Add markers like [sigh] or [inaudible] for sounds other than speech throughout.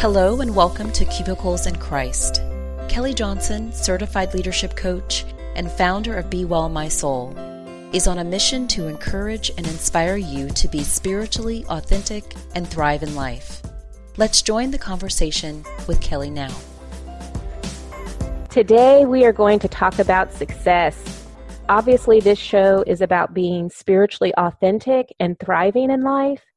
Hello and welcome to Cubicles and Christ. Kelly Johnson, certified leadership coach and founder of Be Well My Soul, is on a mission to encourage and inspire you to be spiritually authentic and thrive in life. Let's join the conversation with Kelly now. Today, we are going to talk about success. Obviously, this show is about being spiritually authentic and thriving in life.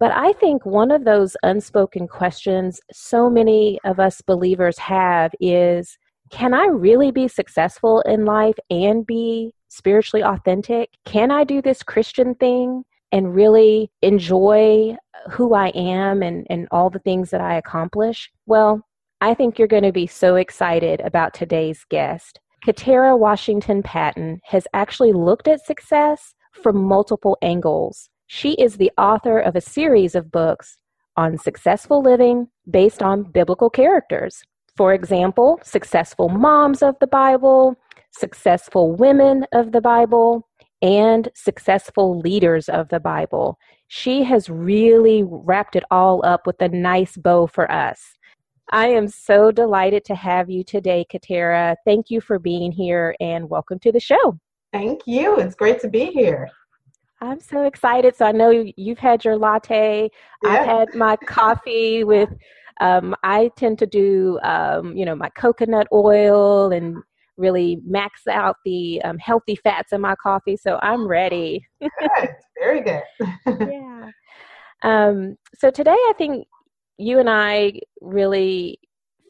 But I think one of those unspoken questions so many of us believers have is can I really be successful in life and be spiritually authentic? Can I do this Christian thing and really enjoy who I am and, and all the things that I accomplish? Well, I think you're going to be so excited about today's guest. Katara Washington Patton has actually looked at success from multiple angles she is the author of a series of books on successful living based on biblical characters. For example, Successful Moms of the Bible, Successful Women of the Bible, and Successful Leaders of the Bible. She has really wrapped it all up with a nice bow for us. I am so delighted to have you today, Katara. Thank you for being here and welcome to the show. Thank you. It's great to be here. I'm so excited. So I know you've had your latte. Yeah. I've had my coffee with. Um, I tend to do, um, you know, my coconut oil and really max out the um, healthy fats in my coffee. So I'm ready. [laughs] good. Very good. [laughs] yeah. Um, so today, I think you and I really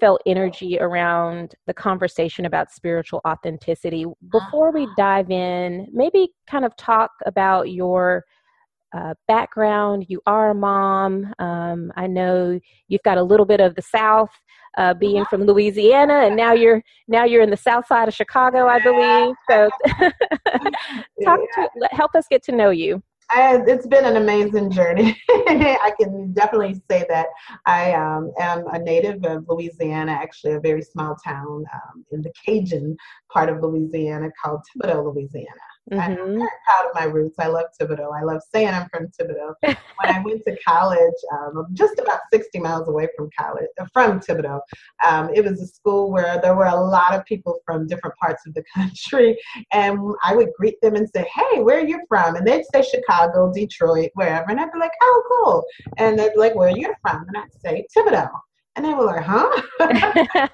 felt energy around the conversation about spiritual authenticity. Before we dive in, maybe kind of talk about your uh, background. You are a mom. Um, I know you've got a little bit of the South, uh, being from Louisiana, and now you're now you're in the South Side of Chicago, I believe. So, [laughs] talk to help us get to know you. I, it's been an amazing journey. [laughs] I can definitely say that I um, am a native of Louisiana, actually a very small town um, in the Cajun part of Louisiana called Thibodaux, Louisiana. Mm-hmm. I'm very proud of my roots. I love Thibodaux. I love saying I'm from Thibodaux. when I went to college, um, just about 60 miles away from college, uh, from Thibodaux, um, it was a school where there were a lot of people from different parts of the [laughs] country. And I would greet them and say, Hey, where are you from? And they'd say Chicago, Detroit, wherever. And I'd be like, Oh, cool. And they'd be like, Where are you from? And I'd say, Thibodaux. And they were like, huh? [laughs]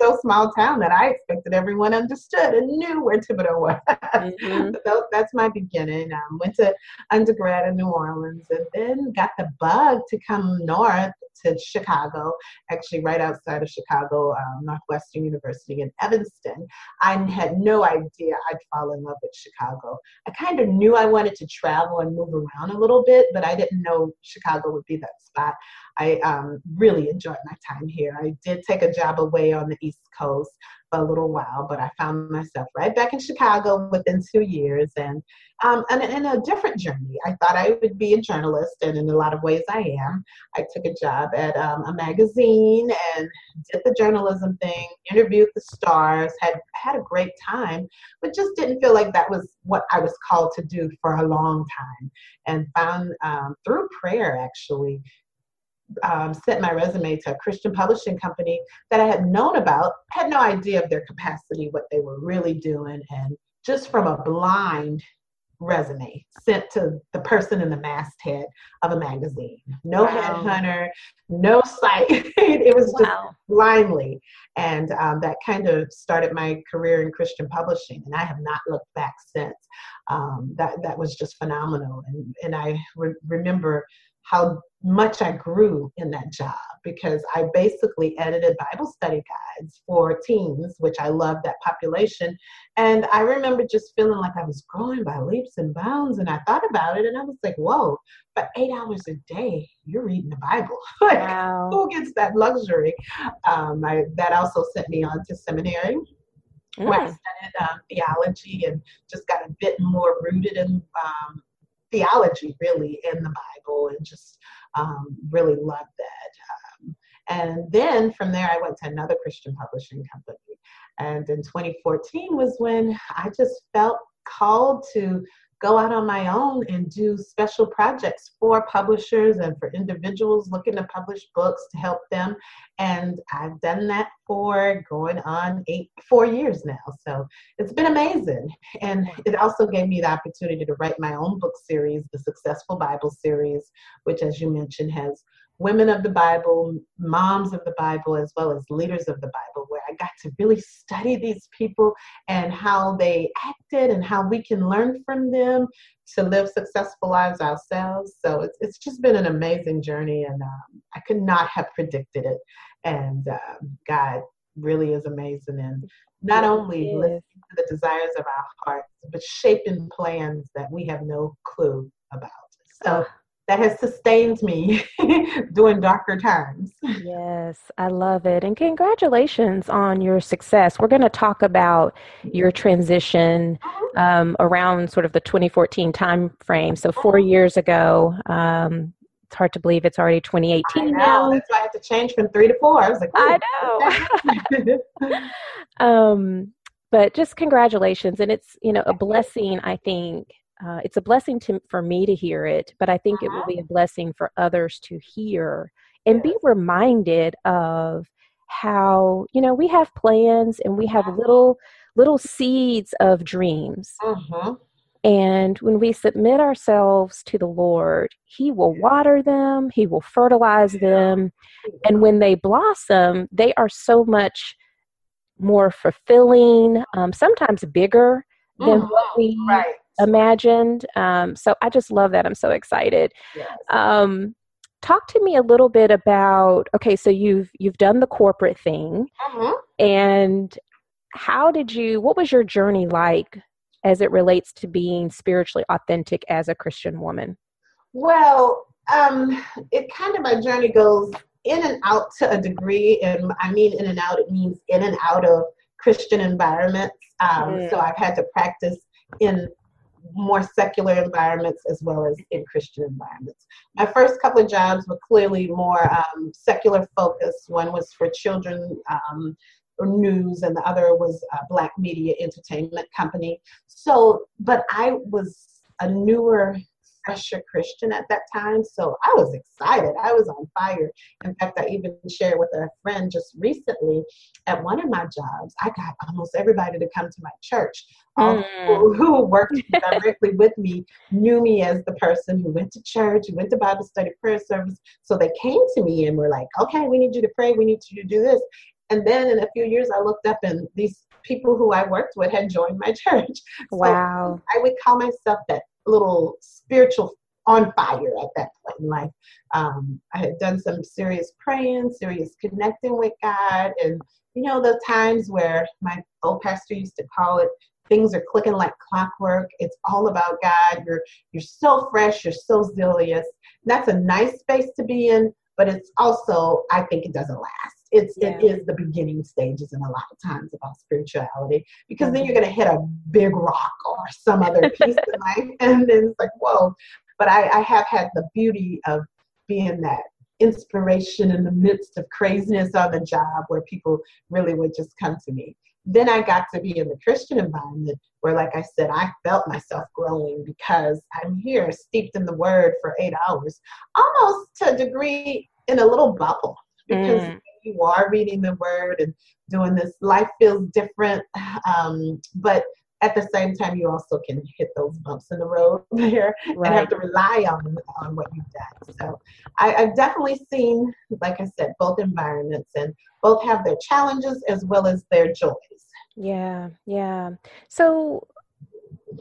so small town that I expected everyone understood and knew where Thibodaux was. Mm-hmm. [laughs] so that's my beginning. Um, went to undergrad in New Orleans and then got the bug to come north to Chicago, actually right outside of Chicago, um, Northwestern University in Evanston. I had no idea I'd fall in love with Chicago. I kind of knew I wanted to travel and move around a little bit, but I didn't know Chicago would be that spot. I um, really enjoyed my time here. I did take a job away on the East Coast for a little while, but I found myself right back in Chicago within two years and um, and in a different journey. I thought I would be a journalist, and in a lot of ways I am. I took a job at um, a magazine and did the journalism thing, interviewed the stars, had had a great time, but just didn't feel like that was what I was called to do for a long time. And found um, through prayer actually um, sent my resume to a Christian publishing company that I had known about, had no idea of their capacity, what they were really doing, and just from a blind resume sent to the person in the masthead of a magazine. No wow. headhunter, no site. [laughs] it was just wow. blindly. And um, that kind of started my career in Christian publishing. And I have not looked back since. Um, that, that was just phenomenal. And, and I re- remember how much I grew in that job because I basically edited Bible study guides for teens, which I love that population. And I remember just feeling like I was growing by leaps and bounds. And I thought about it and I was like, whoa, for eight hours a day, you're reading the Bible. [laughs] like, wow. who gets that luxury? Um, I, that also sent me on to seminary. Mm. Where I mm. studied um, theology and just got a bit more rooted in um, theology really in the Bible and just um, really loved that. Um, and then from there, I went to another Christian publishing company. And in 2014 was when I just felt called to go out on my own and do special projects for publishers and for individuals looking to publish books to help them. And I've done that for going on eight, four years now. So it's been amazing. And it also gave me the opportunity to write my own book series, the Successful Bible series, which, as you mentioned, has women of the Bible, moms of the Bible, as well as leaders of the Bible, where I got to really study these people and how they acted and how we can learn from them to live successful lives ourselves. So it's, it's just been an amazing journey, and um, I could not have predicted it. And um, God really is amazing. And not only listening to the desires of our hearts, but shaping plans that we have no clue about. So that has sustained me [laughs] during darker times. Yes, I love it. And congratulations on your success. We're going to talk about your transition uh-huh. um, around sort of the 2014 time frame. So, 4 uh-huh. years ago, um, it's hard to believe it's already 2018 now. That's why I had to change from three to four. I was like, I know. [laughs] um, but just congratulations. And it's, you know, a blessing, I think, uh, it's a blessing to, for me to hear it, but I think uh-huh. it will uh-huh. be a blessing for others to hear and be reminded of how you know we have plans and we have uh-huh. little little seeds of dreams. Uh-huh. And when we submit ourselves to the Lord, He will water them, He will fertilize them. And when they blossom, they are so much more fulfilling, um, sometimes bigger than what we right imagined. Um, so I just love that. I'm so excited. Yes. Um, talk to me a little bit about okay so you've you've done the corporate thing uh-huh. and how did you what was your journey like as it relates to being spiritually authentic as a christian woman well um it kind of my journey goes in and out to a degree and i mean in and out it means in and out of christian environments um, mm. so i've had to practice in more secular environments as well as in Christian environments. My first couple of jobs were clearly more um, secular focused. One was for children um, news, and the other was a Black media entertainment company. So, but I was a newer fresher Christian at that time. So I was excited. I was on fire. In fact, I even shared with a friend just recently at one of my jobs, I got almost everybody to come to my church. All mm. people who worked [laughs] directly with me knew me as the person who went to church, who went to Bible study, prayer service. So they came to me and were like, okay, we need you to pray. We need you to do this. And then in a few years, I looked up and these people who I worked with had joined my [laughs] church. So wow. I would call myself that little spiritual on fire at that point in life. Um, I had done some serious praying, serious connecting with God, and you know the times where my old pastor used to call it things are clicking like clockwork. It's all about God. You're you're so fresh. You're so zealous. That's a nice space to be in, but it's also I think it doesn't last it's yeah. it is the beginning stages in a lot of times about spirituality because mm-hmm. then you're going to hit a big rock or some other [laughs] piece of life and then it's like whoa but I, I have had the beauty of being that inspiration in the midst of craziness on the job where people really would just come to me then I got to be in the Christian environment where, like I said, I felt myself growing because I'm here steeped in the word for eight hours, almost to a degree in a little bubble because mm you are reading the word and doing this, life feels different. Um, but at the same time, you also can hit those bumps in the road [laughs] there right. and have to rely on on what you've done. So I, I've definitely seen, like I said, both environments and both have their challenges as well as their joys. Yeah, yeah. So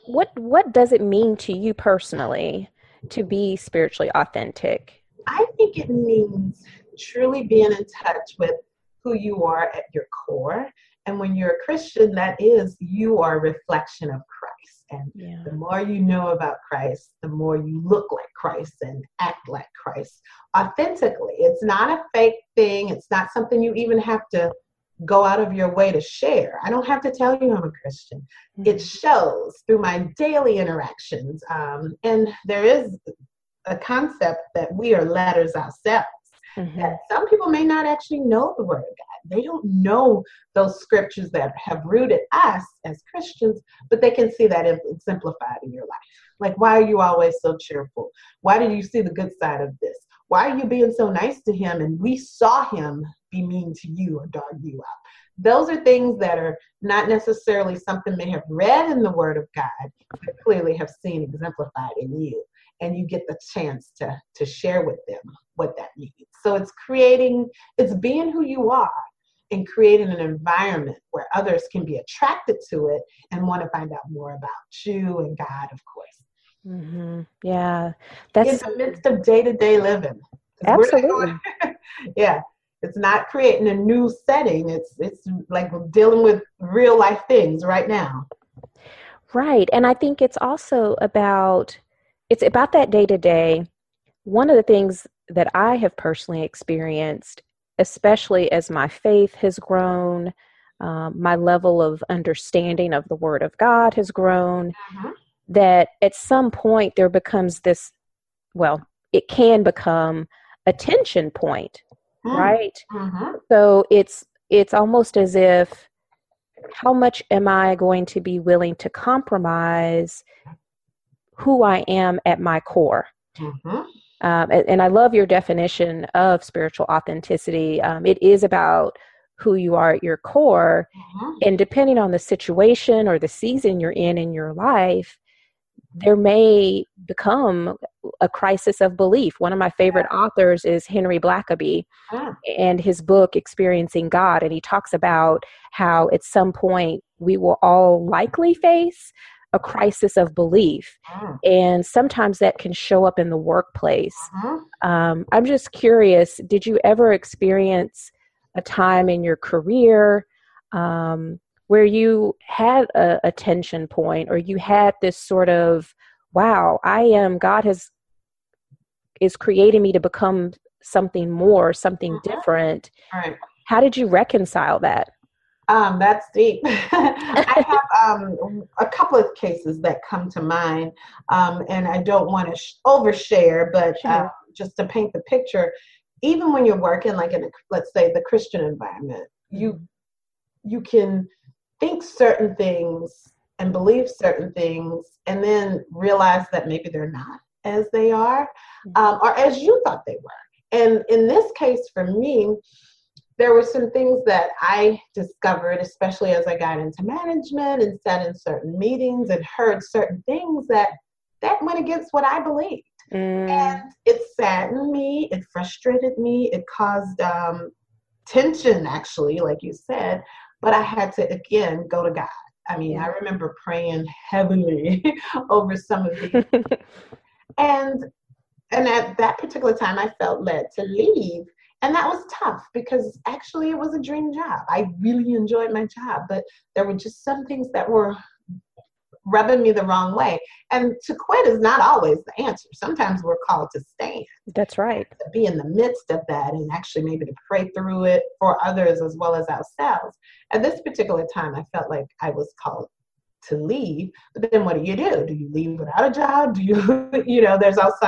what what does it mean to you personally to be spiritually authentic? I think it means truly being in touch with who you are at your core. And when you're a Christian, that is, you are a reflection of Christ. And yeah. the more you know about Christ, the more you look like Christ and act like Christ authentically. It's not a fake thing, it's not something you even have to go out of your way to share. I don't have to tell you I'm a Christian. Mm-hmm. It shows through my daily interactions. Um, and there is a concept that we are letters ourselves. Mm-hmm. That some people may not actually know the Word of God. They don't know those scriptures that have rooted us as Christians, but they can see that exemplified in your life. Like, why are you always so cheerful? Why do you see the good side of this? Why are you being so nice to him? And we saw him be mean to you or dog you out. Those are things that are not necessarily something they have read in the Word of God, but clearly have seen exemplified in you. And you get the chance to, to share with them what that means. So it's creating, it's being who you are and creating an environment where others can be attracted to it and want to find out more about you and God, of course. Mm-hmm. Yeah, that's in the midst of day to day living. Absolutely. [laughs] yeah, it's not creating a new setting. It's it's like dealing with real life things right now. Right, and I think it's also about it's about that day to day. One of the things that I have personally experienced, especially as my faith has grown, um, my level of understanding of the Word of God has grown. Mm-hmm that at some point there becomes this well it can become a tension point mm. right mm-hmm. so it's it's almost as if how much am i going to be willing to compromise who i am at my core mm-hmm. um, and, and, i love your definition of spiritual authenticity um, it is about who you are at your core mm-hmm. and depending on the situation or the season you're in in your life there may become a crisis of belief. One of my favorite authors is Henry Blackaby ah. and his book, Experiencing God. And he talks about how at some point we will all likely face a crisis of belief. Ah. And sometimes that can show up in the workplace. Uh-huh. Um, I'm just curious did you ever experience a time in your career? Um, where you had a, a tension point or you had this sort of wow i am god has is creating me to become something more something mm-hmm. different right. how did you reconcile that um, that's deep. [laughs] I [laughs] have um, a couple of cases that come to mind, um, and I don't want to sh- overshare, but sure. uh, just to paint the picture, even when you're working, like in, a, let's say, the Christian environment, you mm-hmm. you can think certain things and believe certain things and then realize that maybe they're not as they are mm-hmm. um, or as you thought they were. And in this case, for me, there were some things that I discovered, especially as I got into management and sat in certain meetings and heard certain things that that went against what I believed. Mm. And it saddened me, it frustrated me, it caused um, tension, actually, like you said, but I had to again go to God. I mean, I remember praying heavily [laughs] over some of these. [laughs] and and at that particular time I felt led to leave. And that was tough because actually it was a dream job. I really enjoyed my job, but there were just some things that were rubbing me the wrong way. And to quit is not always the answer. Sometimes we're called to stand. That's right. To be in the midst of that and actually maybe to pray through it for others as well as ourselves. At this particular time, I felt like I was called to leave. But then what do you do? Do you leave without a job? Do you, [laughs] you know, there's also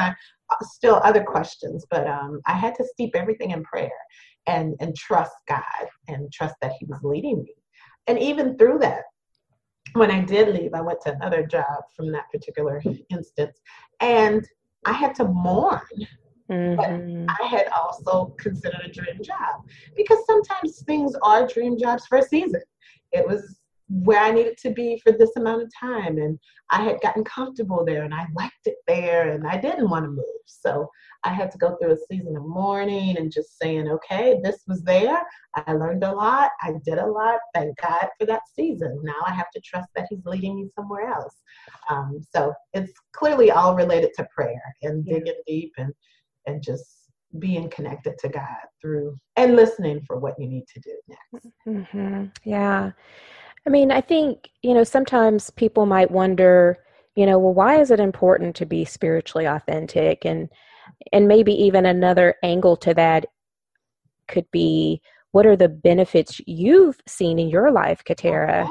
still other questions. But um, I had to steep everything in prayer and, and trust God and trust that He was leading me. And even through that, when I did leave, I went to another job from that particular instance, and I had to mourn. Mm-hmm. But I had also considered a dream job because sometimes things are dream jobs for a season. It was where I needed to be for this amount of time. And I had gotten comfortable there and I liked it there and I didn't want to move. So I had to go through a season of mourning and just saying, okay, this was there. I learned a lot. I did a lot. Thank God for that season. Now I have to trust that He's leading me somewhere else. Um, so it's clearly all related to prayer and digging deep and, and just being connected to God through and listening for what you need to do next. Mm-hmm. Yeah. I mean, I think, you know, sometimes people might wonder, you know, well, why is it important to be spiritually authentic? And and maybe even another angle to that could be what are the benefits you've seen in your life, Katara,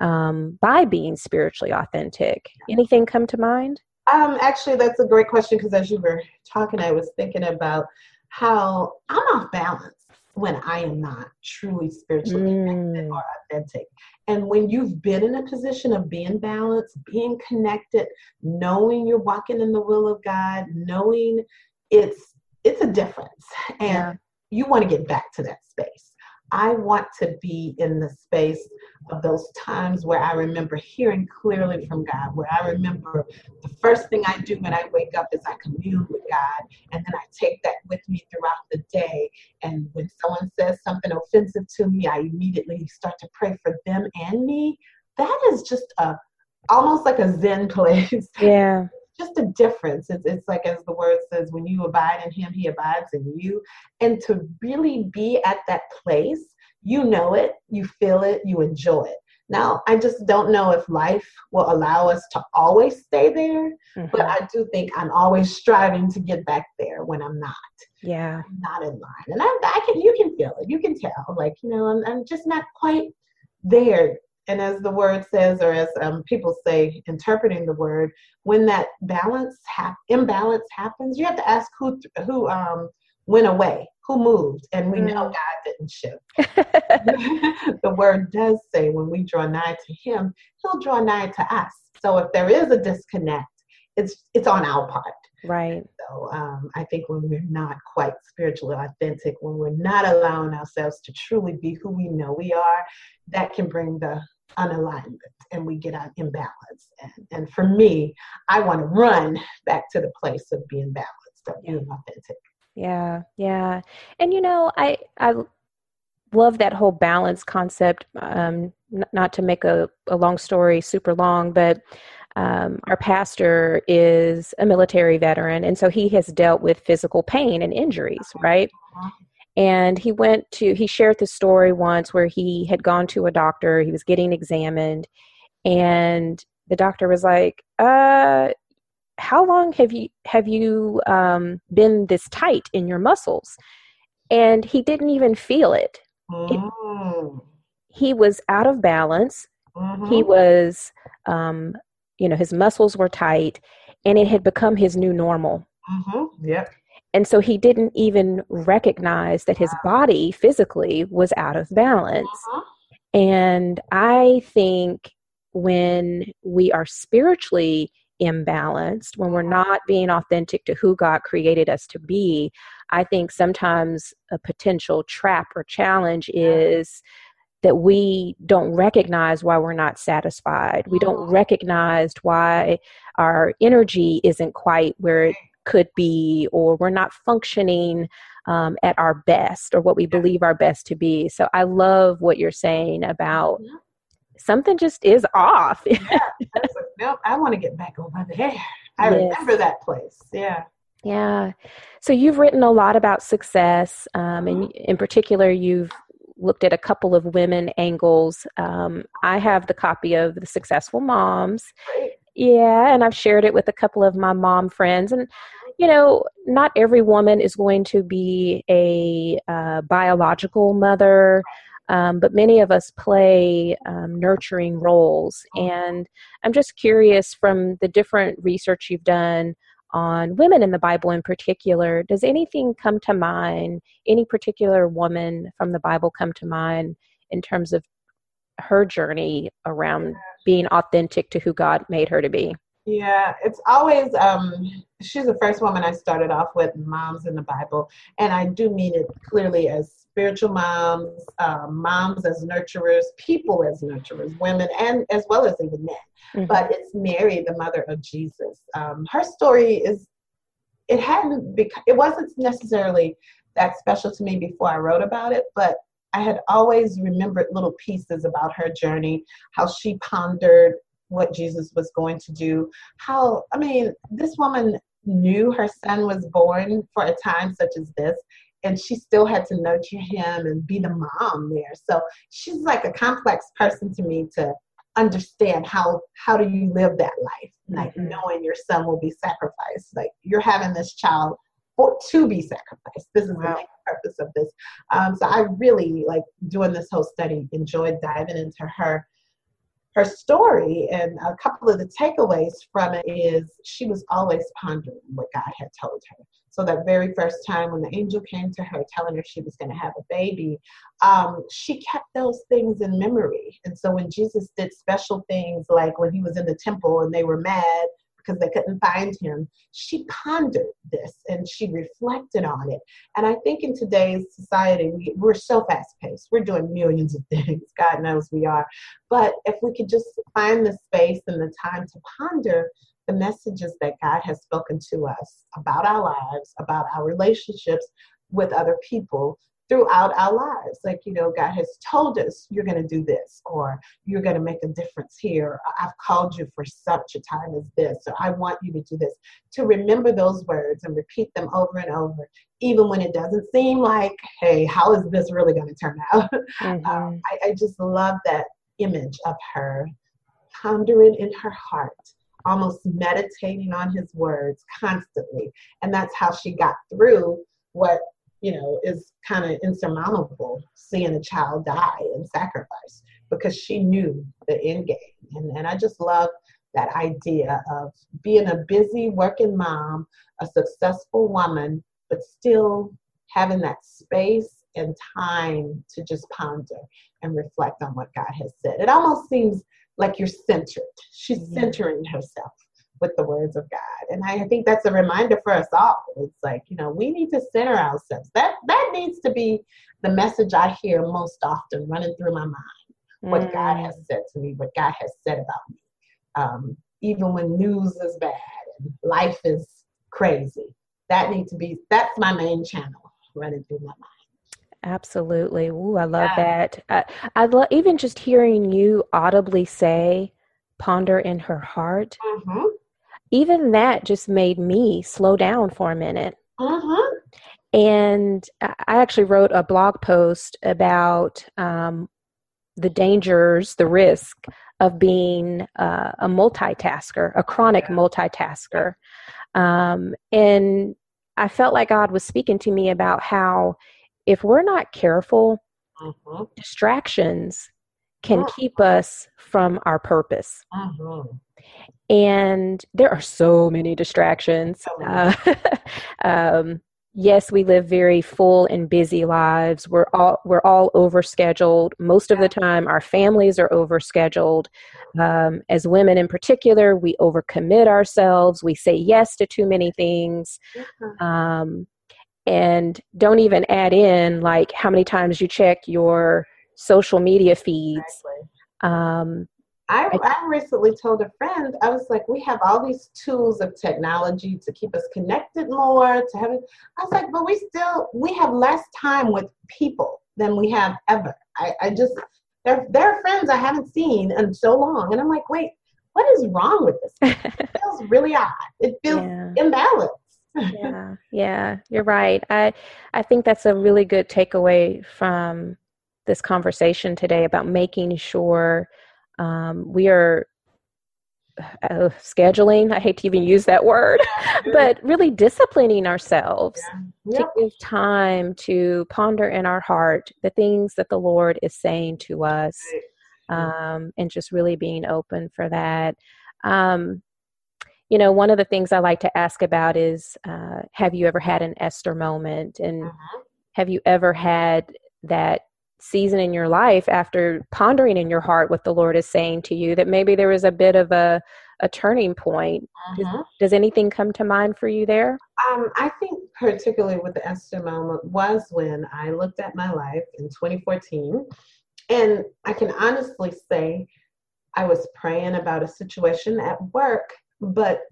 um, by being spiritually authentic? Anything come to mind? Um, actually, that's a great question because as you were talking, I was thinking about how I'm off balance when I am not truly spiritually mm. connected or authentic. And when you've been in a position of being balanced, being connected, knowing you're walking in the will of God, knowing it's it's a difference. And yeah. you want to get back to that space. I want to be in the space of those times where I remember hearing clearly from God, where I remember the first thing I do when I wake up is I commune with God, and then I take that with me throughout the day. And when someone says something offensive to me, I immediately start to pray for them and me. That is just a almost like a Zen [laughs] place. Yeah just a difference. It's, it's like as the word says, when you abide in him, he abides in you. And to really be at that place, you know it, you feel it, you enjoy it. Now, I just don't know if life will allow us to always stay there, mm-hmm. but I do think I'm always striving to get back there when I'm not. Yeah. I'm not in line. And I, I can, you can feel it. You can tell, like, you know, I'm, I'm just not quite there and as the word says, or as um, people say, interpreting the word, when that balance imbalance happens, you have to ask who who um, went away, who moved, and we mm. know God didn't shift. [laughs] the word does say, when we draw nigh to Him, He'll draw nigh to us. So if there is a disconnect, it's it's on our part. Right. So um, I think when we're not quite spiritually authentic, when we're not allowing ourselves to truly be who we know we are, that can bring the unalignment and we get on imbalance. And, and for me, I want to run back to the place of being balanced, of being authentic. Yeah, yeah. And you know, I I love that whole balance concept. Um, n- not to make a, a long story super long, but um, our pastor is a military veteran, and so he has dealt with physical pain and injuries, uh-huh. right? And he went to, he shared the story once where he had gone to a doctor, he was getting examined, and the doctor was like, uh, how long have you have you um, been this tight in your muscles and he didn't even feel it, it mm. he was out of balance mm-hmm. he was um, you know his muscles were tight and it had become his new normal mm-hmm. yep and so he didn't even recognize that his body physically was out of balance uh-huh. and i think when we are spiritually imbalanced when we're not being authentic to who god created us to be i think sometimes a potential trap or challenge is that we don't recognize why we're not satisfied. We don't mm-hmm. recognize why our energy isn't quite where it could be, or we're not functioning um, at our best or what we believe our best to be. So I love what you're saying about mm-hmm. something just is off. yeah, [laughs] nope, I want to get back over there. I yes. remember that place. Yeah. Yeah. So you've written a lot about success, um, and mm-hmm. in particular, you've looked at a couple of women angles. Um, I have the copy of The Successful Moms. Yeah, and I've shared it with a couple of my mom friends. And, you know, not every woman is going to be a uh, biological mother. Um, but many of us play um, nurturing roles. And I'm just curious from the different research you've done on women in the Bible in particular, does anything come to mind, any particular woman from the Bible come to mind in terms of her journey around being authentic to who God made her to be? Yeah, it's always um she's the first woman I started off with moms in the Bible and I do mean it clearly as spiritual moms, um, moms as nurturers, people as nurturers, women, and as well as even men. Mm-hmm. But it's Mary, the mother of Jesus. Um, her story is, it hadn't, bec- it wasn't necessarily that special to me before I wrote about it, but I had always remembered little pieces about her journey, how she pondered what Jesus was going to do. How, I mean, this woman knew her son was born for a time such as this and she still had to nurture him and be the mom there. So she's like a complex person to me to understand how how do you live that life, like mm-hmm. knowing your son will be sacrificed. Like you're having this child for, to be sacrificed. This is wow. the purpose of this. Um, so I really like doing this whole study. Enjoyed diving into her her story and a couple of the takeaways from it is she was always pondering what God had told her. So that very first time when the angel came to her telling her she was going to have a baby, um, she kept those things in memory. And so when Jesus did special things like when he was in the temple and they were mad because they couldn't find him, she pondered this and she reflected on it. And I think in today's society, we, we're so fast paced. We're doing millions of [laughs] things. God knows we are. But if we could just find the space and the time to ponder the messages that God has spoken to us about our lives, about our relationships with other people, throughout our lives. Like, you know, God has told us you're going to do this, or you're going to make a difference here. I've called you for such a time as this, or I want you to do this. To remember those words and repeat them over and over, even when it doesn't seem like, hey, how is this really going to turn [laughs] out? Mm-hmm. Um, I, I just love that image of her pondering in her heart almost meditating on his words constantly. And that's how she got through what you know, is kind of insurmountable seeing a child die and sacrifice because she knew the end game. And, and I just love that idea of being a busy working mom, a successful woman, but still having that space and time to just ponder and reflect on what God has said. It almost seems like you're centered. She's centering herself with the words of God. And I think that's a reminder for us all. It's like, you know, we need to center ourselves. That that needs to be the message I hear most often running through my mind. What mm. God has said to me, what God has said about me. Um, even when news is bad and life is crazy. That needs to be that's my main channel running through my mind. Absolutely. Ooh, I love yeah. that. I, I love even just hearing you audibly say, ponder in her heart. Mm-hmm even that just made me slow down for a minute. Uh-huh. And I actually wrote a blog post about um, the dangers, the risk of being uh, a multitasker, a chronic multitasker. Um, and I felt like God was speaking to me about how if we're not careful, uh-huh. distractions can uh-huh. keep us from our purpose. And there are so many distractions. Uh, [laughs] um, yes, we live very full and busy lives. We're all we're all overscheduled. Most of the time, our families are overscheduled. Um, as women, in particular, we overcommit ourselves. We say yes to too many things. Mm-hmm. Um, and don't even add in like how many times you check your social media feeds um, I, I recently told a friend, I was like, we have all these tools of technology to keep us connected more, to have it. I was like, but we still, we have less time with people than we have ever. I, I just, there, there are friends I haven't seen in so long. And I'm like, wait, what is wrong with this? it [laughs] feels really odd. It feels yeah. imbalanced. yeah, [laughs] yeah, you're right. I, I think that's a really good takeaway from this conversation today about making sure um, we are uh, scheduling i hate to even use that word [laughs] but really disciplining ourselves yeah. to give time to ponder in our heart the things that the lord is saying to us um, and just really being open for that. Um, you know one of the things i like to ask about is uh, have you ever had an esther moment? And uh-huh. have you ever had that season in your life after pondering in your heart what the Lord is saying to you that maybe there was a bit of a, a turning point. Does, mm-hmm. does, anything come to mind for you there? Um, I think particularly with the Esther moment was when I looked at my life in 2014 and I can honestly say I was praying about a situation at work, but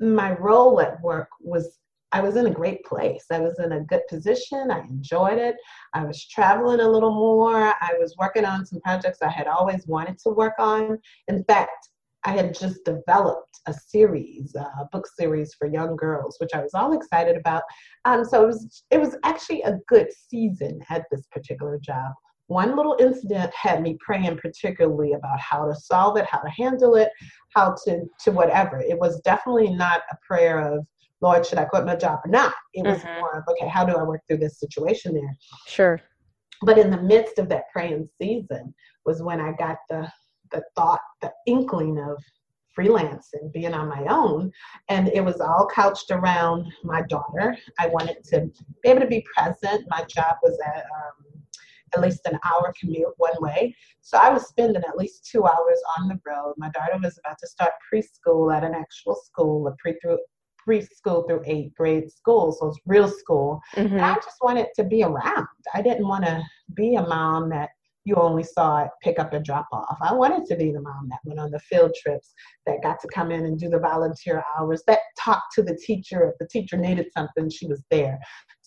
my role at work was I was in a great place. I was in a good position. I enjoyed it. I was traveling a little more. I was working on some projects I had always wanted to work on. In fact, I had just developed a series, a book series for young girls, which I was all excited about. Um, so it was it was actually a good season at this particular job. One little incident had me praying particularly about how to solve it, how to handle it, how to to whatever. It was definitely not a prayer of Lord, should I quit my job or not? It was mm-hmm. more of, okay, how do I work through this situation there? Sure. But in the midst of that praying season was when I got the the thought, the inkling of freelance and being on my own. And it was all couched around my daughter. I wanted to be able to be present. My job was at um, at least an hour commute one way. So I was spending at least two hours on the road. My daughter was about to start preschool at an actual school, a pre through preschool through eighth grade school, so it's real school. Mm-hmm. And I just wanted to be around. I didn't want to be a mom that you only saw it pick up and drop off. I wanted to be the mom that went on the field trips, that got to come in and do the volunteer hours, that talked to the teacher. If the teacher needed something, she was there.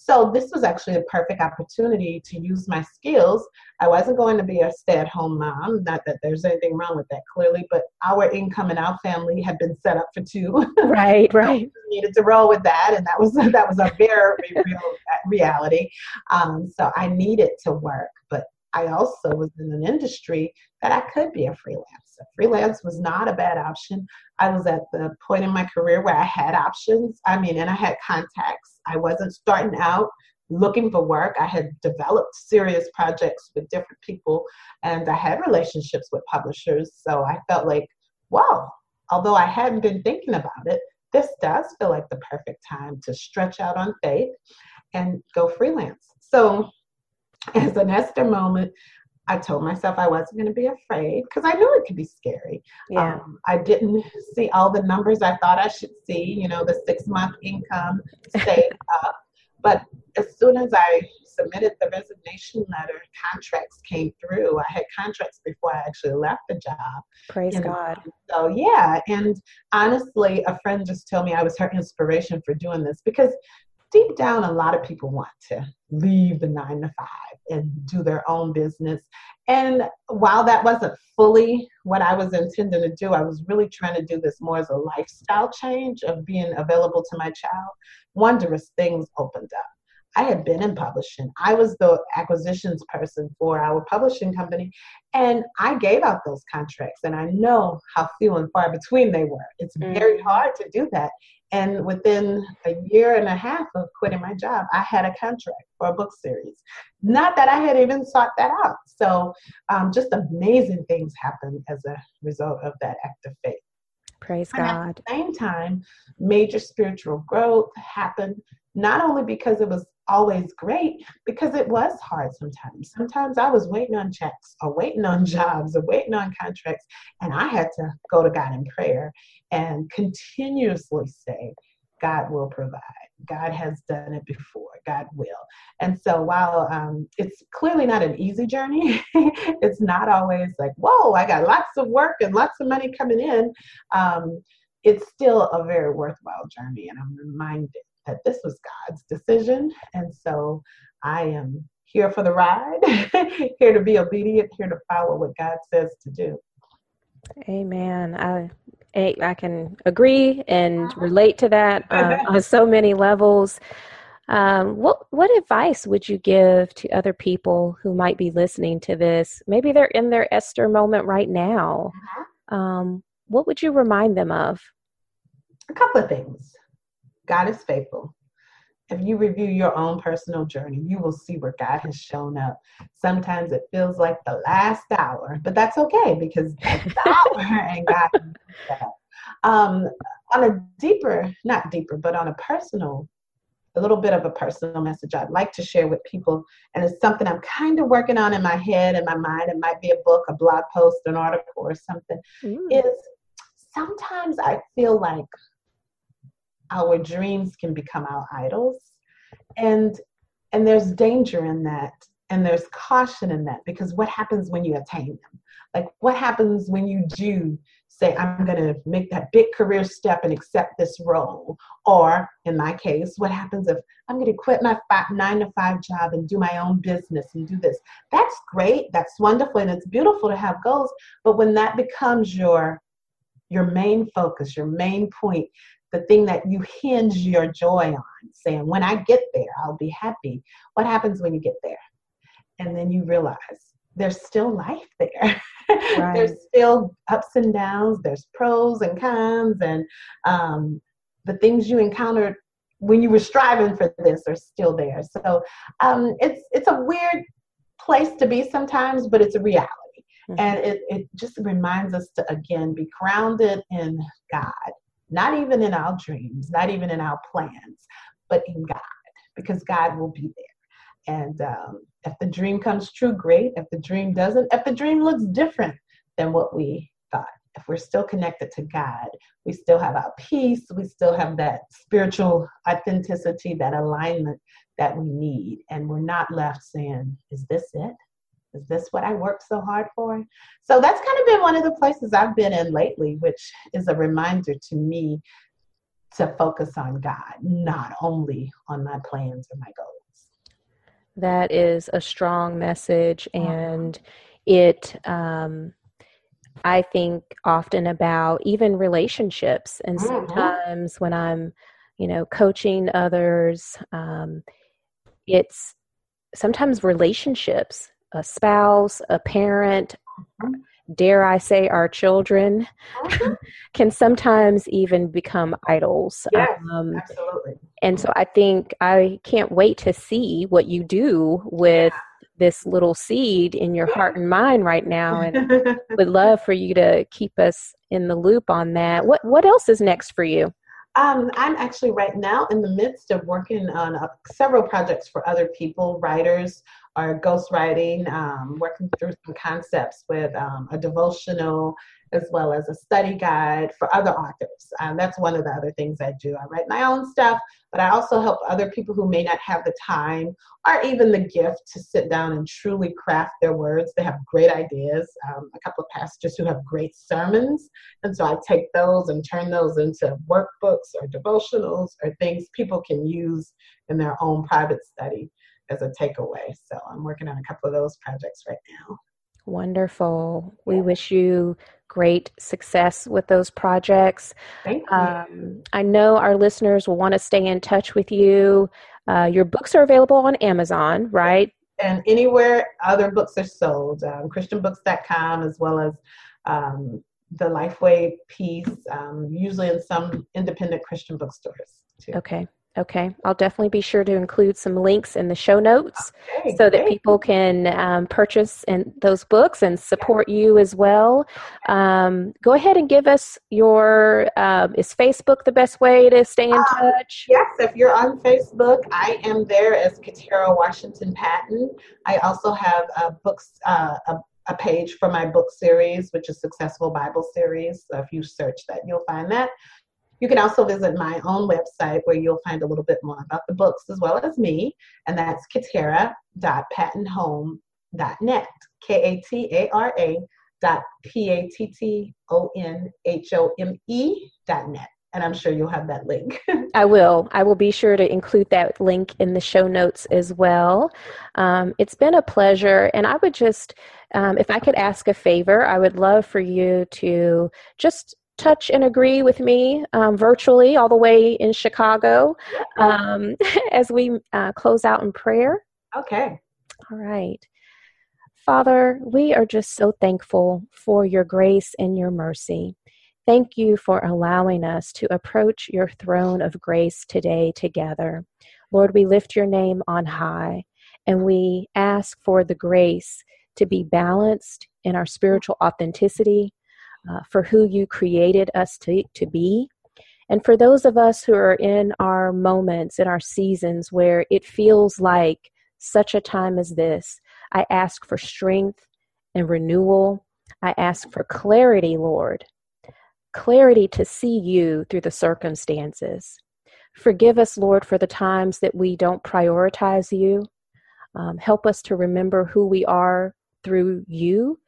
So this was actually a perfect opportunity to use my skills. I wasn't going to be a stay-at-home mom, not that there's anything wrong with that clearly, but our income and our family had been set up for two. [laughs] Right, right. needed to roll with that, and that was [laughs] that was a very real reality. Um, so I needed to work, but I also was in an industry that I could be a freelancer. Freelance was not a bad option. I was at the point in my career where I had options. I mean, and I had contacts. I wasn't starting out looking for work. I had developed serious projects with different people and I had relationships with publishers. So I felt like, wow, although I hadn't been thinking about it, this does feel like the perfect time to stretch out on faith and go freelance. So as an Esther moment, I told myself I wasn't going to be afraid because I knew it could be scary. Yeah. Um, I didn't see all the numbers I thought I should see, you know, the six month income stayed [laughs] up. But as soon as I submitted the resignation letter, contracts came through. I had contracts before I actually left the job. Praise God. So, yeah. And honestly, a friend just told me I was her inspiration for doing this because deep down, a lot of people want to leave the nine to five and do their own business. And while that wasn't fully what I was intending to do, I was really trying to do this more as a lifestyle change of being available to my child. Wondrous things opened up. I had been in publishing. I was the acquisitions person for our publishing company, and I gave out those contracts. And I know how few and far between they were. It's mm. very hard to do that. And within a year and a half of quitting my job, I had a contract for a book series. Not that I had even sought that out. So, um, just amazing things happened as a result of that act of faith. Praise and God. At the same time, major spiritual growth happened not only because it was always great, because it was hard sometimes. Sometimes I was waiting on checks or waiting on [laughs] jobs or waiting on contracts, and I had to go to God in prayer and continuously say, God will provide. God has done it before. God will. And so while um, it's clearly not an easy journey, [laughs] it's not always like, whoa, I got lots of work and lots of money coming in. Um, it's still a very worthwhile journey. And I'm reminded that this was God's decision. And so I am here for the ride, [laughs] here to be obedient, here to follow what God says to do. Amen. I I can agree and relate to that uh, [laughs] on so many levels. Um, what what advice would you give to other people who might be listening to this? Maybe they're in their Esther moment right now. Uh-huh. Um, what would you remind them of? A couple of things. God is faithful. If you review your own personal journey, you will see where God has shown up. Sometimes it feels like the last hour, but that's okay because it's the [laughs] hour and God um, on a deeper, not deeper, but on a personal, a little bit of a personal message I'd like to share with people, and it's something I'm kind of working on in my head and my mind. It might be a book, a blog post, an article, or something. Mm. Is sometimes I feel like our dreams can become our idols. And and there's danger in that and there's caution in that because what happens when you attain them? Like what happens when you do say i'm going to make that big career step and accept this role or in my case what happens if i'm going to quit my five, nine to five job and do my own business and do this? That's great that's wonderful and it's beautiful to have goals but when that becomes your your main focus your main point the thing that you hinge your joy on, saying, when I get there, I'll be happy. What happens when you get there? And then you realize there's still life there. [laughs] Right. there's still ups and downs, there's pros and cons, and um, the things you encountered when you were striving for this are still there. So um, it's it's a weird place to be sometimes, but it's a reality. Mm-hmm. And it, it just reminds us to, again, be grounded in God, not even in our dreams, not even in our plans, but in God, because God will be there. And um, if the dream comes true, great. If the dream doesn't, if the dream looks different than what we thought, if we're still connected to God, we still have our peace, we still have that spiritual authenticity, that alignment that we need. And we're not left saying, Is this it? Is this what I worked so hard for? So that's kind of been one of the places I've been in lately, which is a reminder to me to focus on God, not only on my plans or my goals. That is a strong message, and it, um, I think, often about even relationships. And mm-hmm. sometimes when I'm, you know, coaching others, um, it's sometimes relationships a spouse, a parent, mm-hmm. dare I say, our children, mm-hmm. [laughs] can sometimes even become idols. Yes, um, absolutely. And so I think I can't wait to see what you do with. Yeah. This little seed in your heart and mind right now, and [laughs] would love for you to keep us in the loop on that. What what else is next for you? Um, I'm actually right now in the midst of working on uh, several projects for other people, writers or ghostwriting, um, working through some concepts with um, a devotional as well as a study guide for other authors. Um, that's one of the other things I do. I write my own stuff, but I also help other people who may not have the time or even the gift to sit down and truly craft their words. They have great ideas. Um, a couple of pastors who have great sermons. And so I take those and turn those into workbooks or devotionals or things people can use in their own private study as a takeaway. So I'm working on a couple of those projects right now. Wonderful. We wish you great success with those projects. Thank you. Um, I know our listeners will want to stay in touch with you. Uh, your books are available on Amazon, right? And anywhere other books are sold, um, ChristianBooks.com as well as um, the Lifeway piece, um, usually in some independent Christian bookstores too. Okay. Okay, I'll definitely be sure to include some links in the show notes okay, so that people can um, purchase and those books and support you as well. Um, go ahead and give us your. Um, is Facebook the best way to stay in um, touch? Yes, if you're on Facebook, I am there as Katara Washington Patton. I also have a books uh, a, a page for my book series, which is Successful Bible Series. So if you search that, you'll find that. You can also visit my own website where you'll find a little bit more about the books as well as me, and that's katara.pattonhome.net. K A T A R A dot P A T T O N H O M E dot net. And I'm sure you'll have that link. [laughs] I will. I will be sure to include that link in the show notes as well. Um, it's been a pleasure. And I would just, um, if I could ask a favor, I would love for you to just touch and agree with me um, virtually all the way in Chicago um, [laughs] as we uh, close out in prayer. Okay. All right. Father, we are just so thankful for your grace and your mercy. Thank you for allowing us to approach your throne of grace today together. Lord, we lift your name on high and we ask for the grace to be balanced in our spiritual authenticity, uh, for who you created us to, to be. And for those of us who are in our moments, in our seasons where it feels like such a time as this, I ask for strength and renewal. I ask for clarity, Lord, clarity to see you through the circumstances. Forgive us, Lord, for the times that we don't prioritize you. Um, help us to remember who we are through you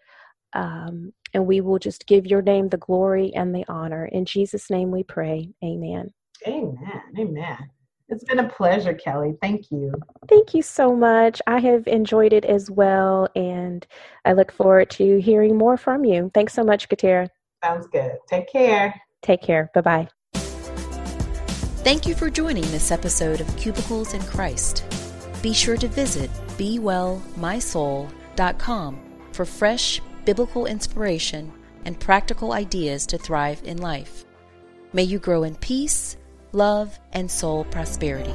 um, and we will just give your name the glory and the honor. In Jesus' name we pray. Amen. Amen. Amen. It's been a pleasure, Kelly. Thank you. Thank you so much. I have enjoyed it as well, and I look forward to hearing more from you. Thanks so much, Katara. Sounds good. Take care. Take care. Bye bye. Thank you for joining this episode of Cubicles and Christ. Be sure to visit BeWellMySoul.com for fresh biblical inspiration, and practical ideas to thrive in life. May you grow in peace, love, and soul prosperity.